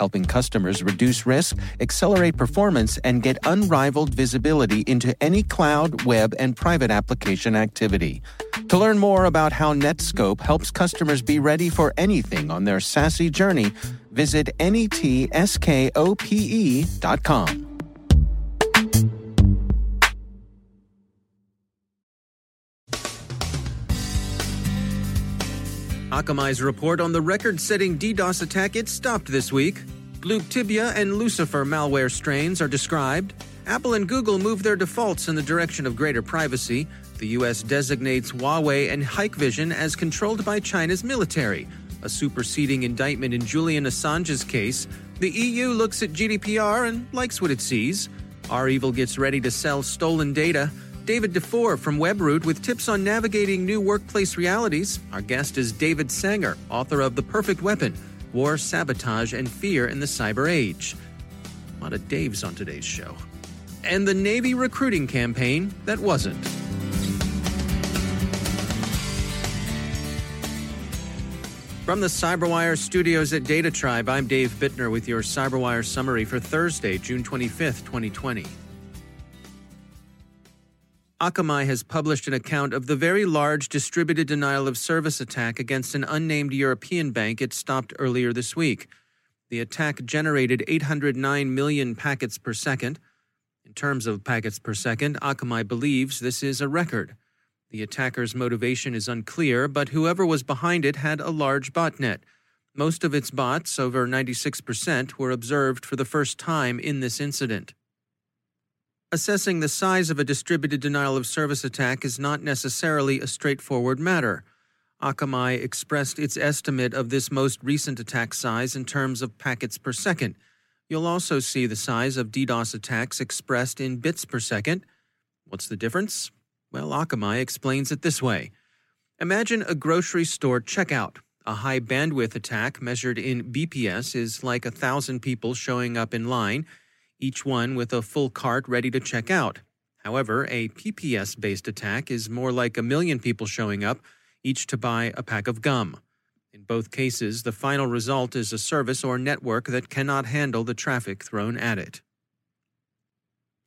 helping customers reduce risk, accelerate performance, and get unrivaled visibility into any cloud, web, and private application activity. To learn more about how Netskope helps customers be ready for anything on their SASE journey, visit netskope.com. Akamai's report on the record setting DDoS attack it stopped this week. Glupteba and Lucifer malware strains are described. Apple and Google move their defaults in the direction of greater privacy. The U.S. designates Huawei and Hikvision as controlled by China's military, a superseding indictment in Julian Assange's case. The EU looks at GDPR and likes what it sees. REvil gets ready to sell stolen data. David Dufour from WebRoot with tips on navigating new workplace realities. Our guest is David Sanger, author of The Perfect Weapon War, Sabotage, and Fear in the Cyber Age. A lot of Daves on today's show. And the Navy recruiting campaign that wasn't. From the CyberWire studios at Data Tribe, I'm Dave Bittner with your CyberWire summary for Thursday, June 25th, 2020. Akamai has published an account of the very large distributed denial of service attack against an unnamed European bank it stopped earlier this week. The attack generated 809 million packets per second. In terms of packets per second, Akamai believes this is a record. The attacker's motivation is unclear, but whoever was behind it had a large botnet. Most of its bots, over 96%, were observed for the first time in this incident. Assessing the size of a distributed denial of service attack is not necessarily a straightforward matter. Akamai expressed its estimate of this most recent attack size in terms of packets per second. You'll also see the size of DDoS attacks expressed in bits per second. What's the difference? Well, Akamai explains it this way Imagine a grocery store checkout. A high bandwidth attack measured in BPS is like a thousand people showing up in line each one with a full cart ready to check out. However, a PPS based attack is more like a million people showing up, each to buy a pack of gum. In both cases, the final result is a service or network that cannot handle the traffic thrown at it.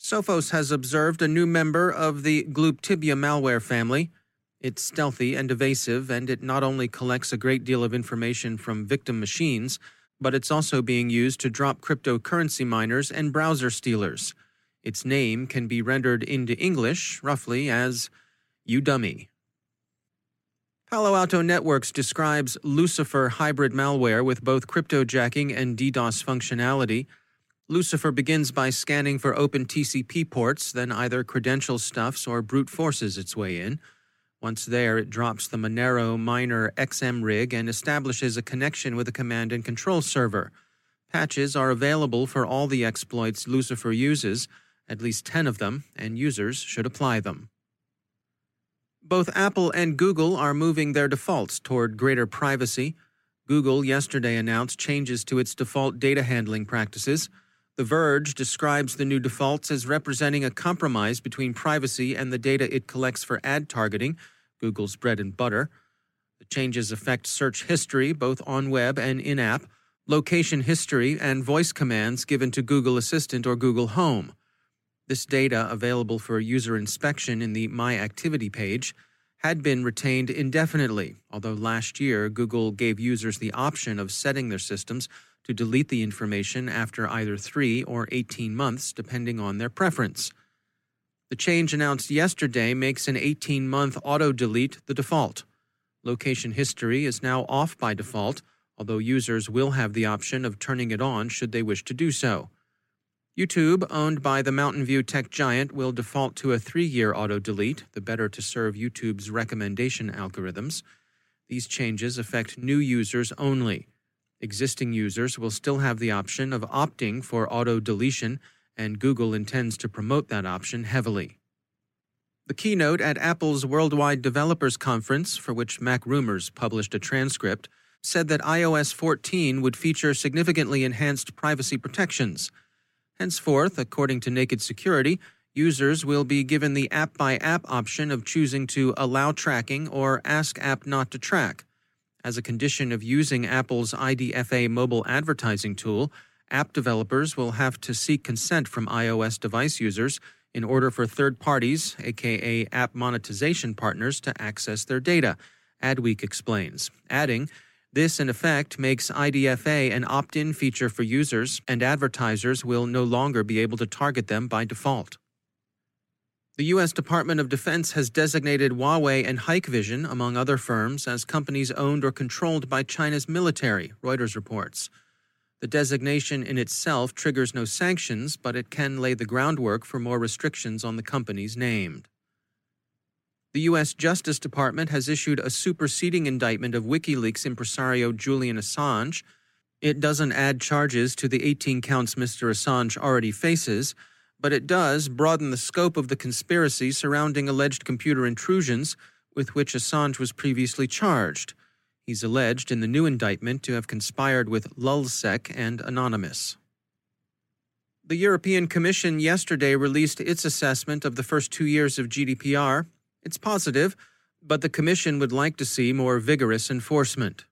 Sophos has observed a new member of the Glupteba malware family. It's stealthy and evasive, and it not only collects a great deal of information from victim machines, but it's also being used to drop cryptocurrency miners and browser stealers. Its name can be rendered into English roughly as You Dummy. Palo Alto Networks describes Lucifer hybrid malware with both cryptojacking and DDoS functionality. Lucifer begins by scanning for open TCP ports, then either credential stuffs or brute forces its way in. Once there, it drops the Monero Miner XMRig and establishes a connection with a command and control server. Patches are available for all the exploits Lucifer uses, at least 10 of them, and users should apply them. Both Apple and Google are moving their defaults toward greater privacy. Google yesterday announced changes to its default data handling practices. The Verge describes the new defaults as representing a compromise between privacy and the data it collects for ad targeting, Google's bread and butter. The changes affect search history, both on web and in app, location history, and voice commands given to Google Assistant or Google Home. This data, available for user inspection in the My Activity page, had been retained indefinitely, although last year Google gave users the option of setting their systems to delete the information after either 3 or 18 months, depending on their preference. The change announced yesterday makes an 18 month auto delete the default. Location history is now off by default, although users will have the option of turning it on should they wish to do so. YouTube, owned by the Mountain View tech giant, will default to a three year auto delete, the better to serve YouTube's recommendation algorithms. These changes affect new users only. Existing users will still have the option of opting for auto deletion and Google intends to promote that option heavily. The keynote at Apple's Worldwide Developers Conference, for which MacRumors published a transcript, said that iOS 14 would feature significantly enhanced privacy protections. Henceforth, according to Naked Security, users will be given the app by app option of choosing to allow tracking or ask app not to track. As a condition of using Apple's IDFA mobile advertising tool, app developers will have to seek consent from iOS device users in order for third parties, aka app monetization partners, to access their data, Adweek explains, adding, this, in effect, makes IDFA an opt in feature for users, and advertisers will no longer be able to target them by default. The U.S. Department of Defense has designated Huawei and Hikvision, among other firms, as companies owned or controlled by China's military, Reuters reports. The designation in itself triggers no sanctions, but it can lay the groundwork for more restrictions on the companies named. The U.S. Justice Department has issued a superseding indictment of WikiLeaks impresario Julian Assange. It doesn't add charges to the 18 counts Mr. Assange already faces, but it does broaden the scope of the conspiracy surrounding alleged computer intrusions with which Assange was previously charged. He's alleged in the new indictment to have conspired with Lulzsec and Anonymous. The European Commission yesterday released its assessment of the first two years of GDPR. It's positive, but the Commission would like to see more vigorous enforcement.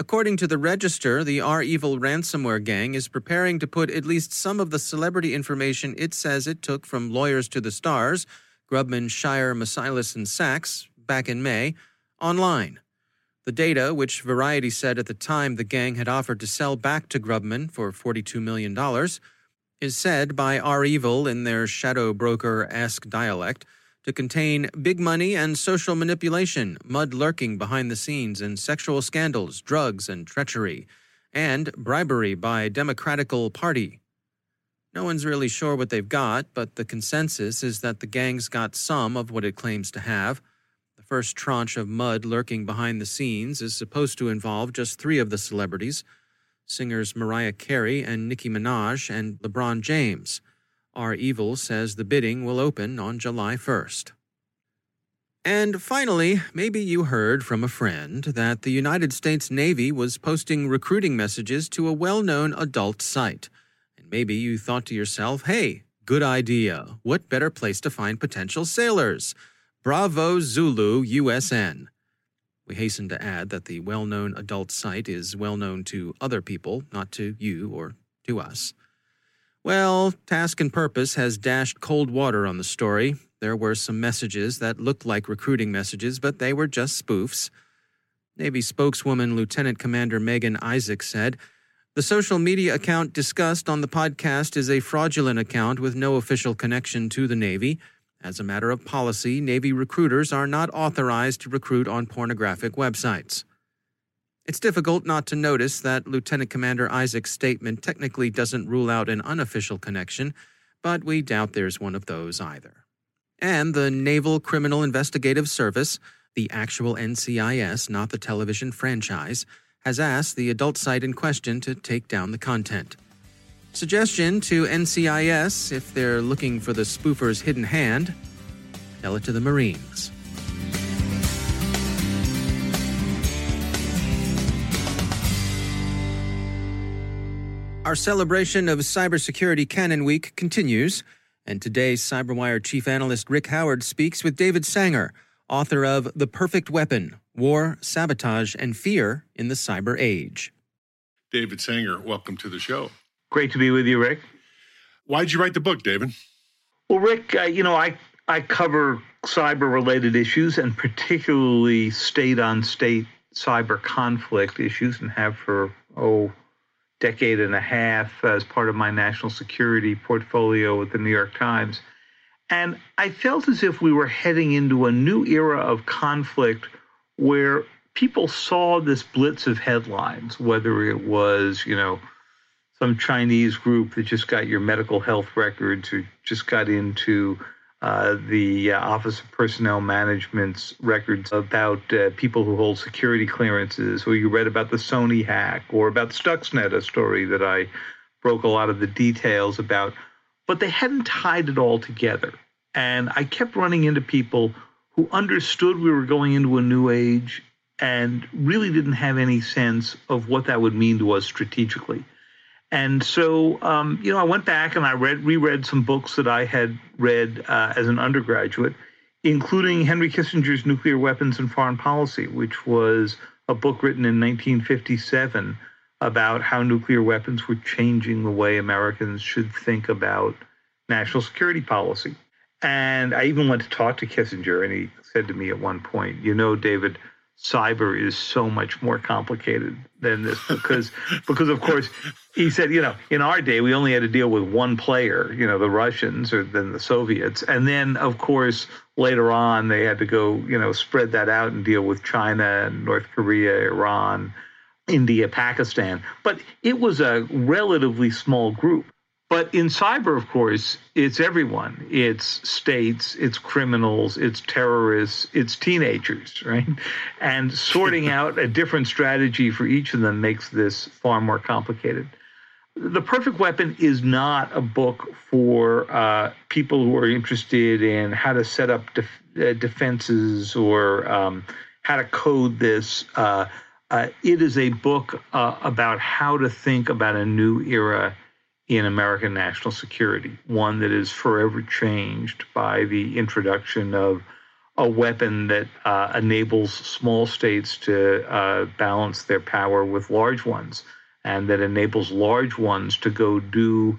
According to the Register, the REvil ransomware gang is preparing to put at least some of the celebrity information it says it took from Lawyers to the Stars, Grubman, Shire, Meiselas, and Sacks, back in May, online. The data, which Variety said at the time the gang had offered to sell back to Grubman for $42 million, is said by REvil in their shadow broker esque dialect to contain big money and social manipulation, mud lurking behind the scenes, and sexual scandals, drugs, and treachery, and bribery by Democratical Party. No one's really sure what they've got, but the consensus is that the gang's got some of what it claims to have first tranche of mud lurking behind the scenes is supposed to involve just three of the celebrities singers Mariah Carey and Nicki Minaj and LeBron James. REvil says the bidding will open on July 1st. And finally, maybe you heard from a friend that the United States Navy was posting recruiting messages to a well known adult site. And maybe you thought to yourself, hey, good idea. What better place to find potential sailors? Bravo Zulu USN. We hasten to add that the well known adult site is well known to other people, not to you or to us. Well, Task and Purpose has dashed cold water on the story. There were some messages that looked like recruiting messages, but they were just spoofs. Navy spokeswoman Lieutenant Commander Megan Isaac said, The social media account discussed on the podcast is a fraudulent account with no official connection to the Navy. As a matter of policy, Navy recruiters are not authorized to recruit on pornographic websites. It's difficult not to notice that Lieutenant Commander Isaac's statement technically doesn't rule out an unofficial connection, but we doubt there's one of those either. And the Naval Criminal Investigative Service, the actual NCIS, not the television franchise, has asked the adult site in question to take down the content. Suggestion to NCIS if they're looking for the spoofer's hidden hand tell it to the Marines. Our celebration of Cybersecurity Canon Week continues, and today's CyberWire chief analyst Rick Howard speaks with David Sanger, author of The Perfect Weapon War, Sabotage, and Fear in the Cyber Age. David Sanger, welcome to the show. Great to be with you, Rick. Why did you write the book, David? Well, Rick, uh, you know, I, I cover cyber related issues and particularly state on state cyber conflict issues and have for, oh, decade and a half as part of my national security portfolio at the New York Times. And I felt as if we were heading into a new era of conflict where people saw this blitz of headlines, whether it was, you know, some Chinese group that just got your medical health records or just got into uh, the uh, Office of Personnel Management's records about uh, people who hold security clearances, or you read about the Sony hack, or about Stuxnet, a story that I broke a lot of the details about, but they hadn't tied it all together. And I kept running into people who understood we were going into a new age and really didn't have any sense of what that would mean to us strategically. And so, um, you know, I went back and I read, reread some books that I had read uh, as an undergraduate, including Henry Kissinger's Nuclear Weapons and Foreign Policy, which was a book written in 1957 about how nuclear weapons were changing the way Americans should think about national security policy. And I even went to talk to Kissinger, and he said to me at one point, You know, David, cyber is so much more complicated than this because because of course he said you know in our day we only had to deal with one player you know the Russians or then the Soviets. And then of course later on they had to go you know spread that out and deal with China and North Korea Iran India Pakistan. But it was a relatively small group but in cyber, of course, it's everyone. It's states, it's criminals, it's terrorists, it's teenagers, right? And sorting out a different strategy for each of them makes this far more complicated. The Perfect Weapon is not a book for uh, people who are interested in how to set up def- uh, defenses or um, how to code this. Uh, uh it is a book uh, about how to think about a new era in American national security, one that is forever changed by the introduction of a weapon that uh, enables small states to uh, balance their power with large ones, and that enables large ones to go do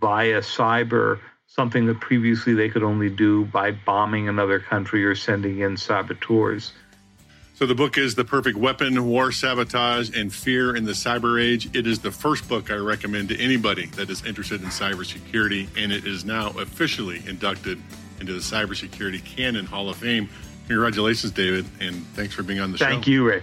via cyber something that previously they could only do by bombing another country or sending in saboteurs. So the book is The Perfect Weapon War, Sabotage, and Fear in the Cyber Age. It is the first book I recommend to anybody that is interested in cybersecurity, and it is now officially inducted into the Cybersecurity Canon Hall of Fame. Congratulations, David, and thanks for being on the Thank show. Thank you, Rick.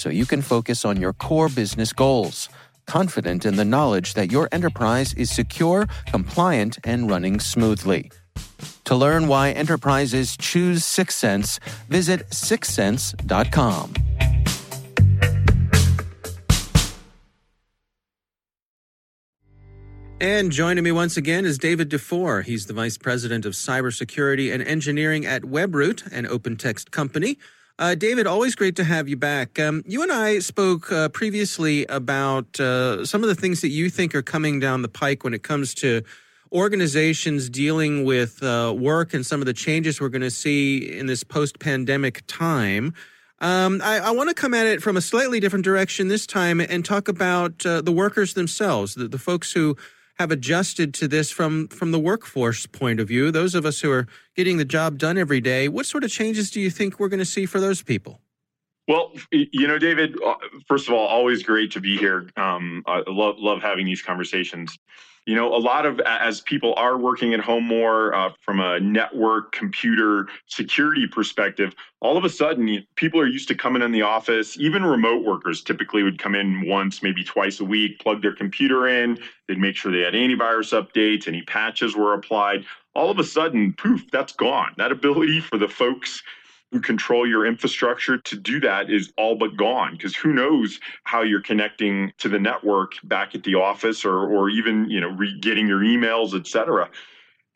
so you can focus on your core business goals confident in the knowledge that your enterprise is secure, compliant, and running smoothly. To learn why enterprises choose Syxsense, visit syxsense.com. And joining me once again is David Dufour. He's the Vice President of Cybersecurity and Engineering at WebRoot, an open text company. Uh, David, always great to have you back. Um, you and I spoke uh, previously about uh, some of the things that you think are coming down the pike when it comes to organizations dealing with uh, work and some of the changes we're going to see in this post pandemic time. Um, I, I want to come at it from a slightly different direction this time and talk about uh, the workers themselves, the, the folks who have adjusted to this from from the workforce point of view? Those of us who are getting the job done every day, what sort of changes do you think we're going to see for those people? Well, you know, David. Uh, first of all, always great to be here. Um, I love love having these conversations you know, a lot of as people are working at home more uh, from a network computer security perspective, all of a sudden people are used to coming in the office. Even remote workers typically would come in once, maybe twice a week, plug their computer in. They'd make sure they had antivirus updates, any patches were applied. All of a sudden, poof, that's gone. That ability for the folks who control your infrastructure to do that is all but gone because who knows how you're connecting to the network back at the office or or even you know re- getting your emails et cetera.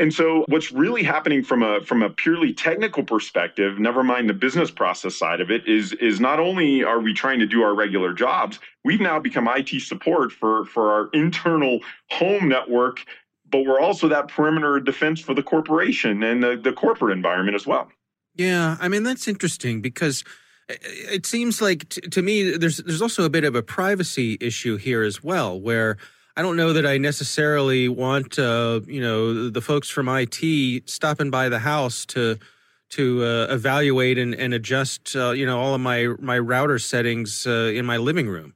And so what's really happening from a from a purely technical perspective never mind the business process side of it is is not only are we trying to do our regular jobs we've now become IT support for for our internal home network but we're also that perimeter defense for the corporation and the, the corporate environment as well yeah, I mean that's interesting because it seems like t- to me there's there's also a bit of a privacy issue here as well where I don't know that I necessarily want uh, you know the folks from IT stopping by the house to to uh, evaluate and, and adjust uh, you know all of my my router settings uh, in my living room.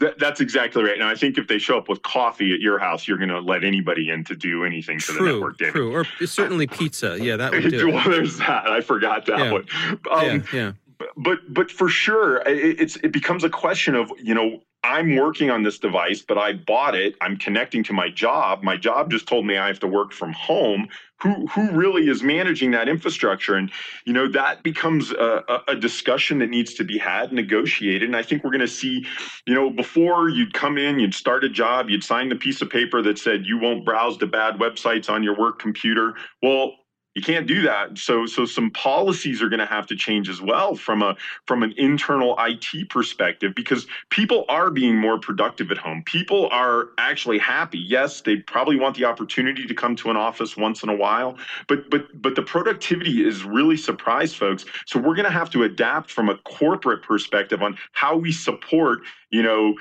That, that's exactly right. Now, I think if they show up with coffee at your house, you're going to let anybody in to do anything to true, the network, David. True, or certainly pizza. Yeah, that would do. well, there's that. I forgot that yeah. one. Um, yeah, yeah. But but for sure, it, it's it becomes a question of you know I'm working on this device, but I bought it. I'm connecting to my job. My job just told me I have to work from home. Who who really is managing that infrastructure? And you know that becomes a, a discussion that needs to be had, negotiated. And I think we're going to see, you know, before you'd come in, you'd start a job, you'd sign the piece of paper that said you won't browse to bad websites on your work computer. Well, you can't do that. So so some policies are going to have to change as well from a from an internal IT perspective because people are being more productive at home. People are actually happy. Yes they probably want the opportunity to come to an office once in a while but but but the productivity is really surprised folks. So we're going to have to adapt from a corporate perspective on how we support you know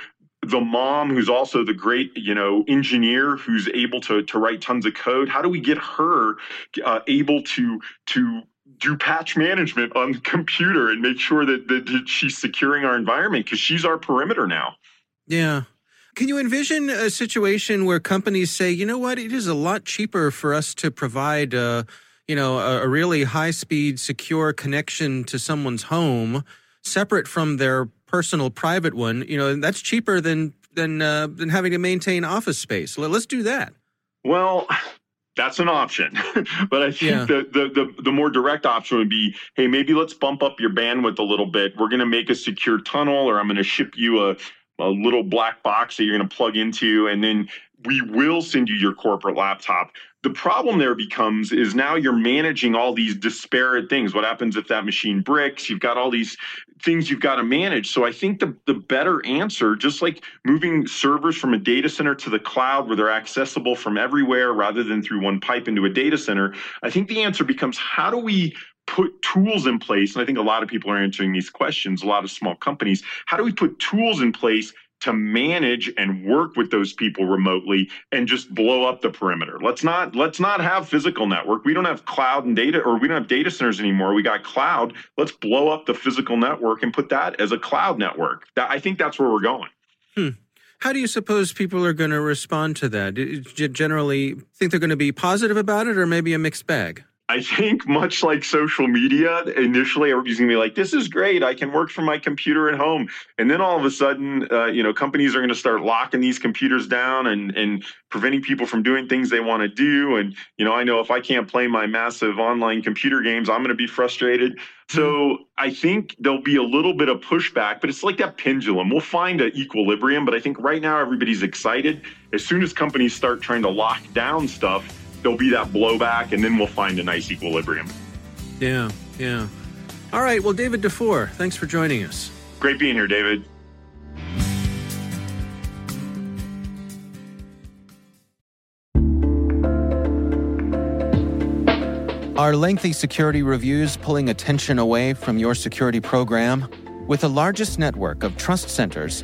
the mom who's also the great you know engineer who's able to to write tons of code how do we get her uh, able to to do patch management on the computer and make sure that, that she's securing our environment? Because she's our perimeter now. Yeah. Can you envision a situation where companies say you know what? It is a lot cheaper for us to provide uh, you know a, a really high speed secure connection to someone's home separate from their personal private one, you know, that's cheaper than than uh, than having to maintain office space. Let's do that. Well, that's an option. but I think yeah. the, the, the the more direct option would be, hey, maybe let's bump up your bandwidth a little bit. We're going to make a secure tunnel, or I'm going to ship you a a little black box that you're going to plug into, and then we will send you your corporate laptop. The problem there becomes is now you're managing all these disparate things. What happens if that machine breaks? You've got all these things you've got to manage. So I think the, the better answer, just like moving servers from a data center to the cloud where they're accessible from everywhere rather than through one pipe into a data center, I think the answer becomes how do we put tools in place? And I think a lot of people are answering these questions, a lot of small companies. How do we put tools in place to manage and work with those people remotely and just blow up the perimeter. Let's not let's not have physical network. We don't have cloud and data or we don't have data centers anymore. We got cloud. Let's blow up the physical network and put that as a cloud network. That, I think that's where we're going. Hmm. How do you suppose people are going to respond to that? Generally think they're going to be positive about it or maybe a mixed bag? I think much like social media, initially everybody's gonna be like, "This is great. I can work from my computer at home," and then all of a sudden, uh, you know, companies are going to start locking these computers down and and preventing people from doing things they want to do. And you know, I know if I can't play my massive online computer games, I'm going to be frustrated. So mm-hmm. I think there'll be a little bit of pushback, but it's like that pendulum. We'll find an equilibrium, but I think right now everybody's excited. As soon as companies start trying to lock down stuff there'll be that blowback, and then we'll find a nice equilibrium. Yeah, yeah. All right. Well, David Dufour, thanks for joining us. Great being here, David. Are lengthy security reviews pulling attention away from your security program? With the largest network of trust centers,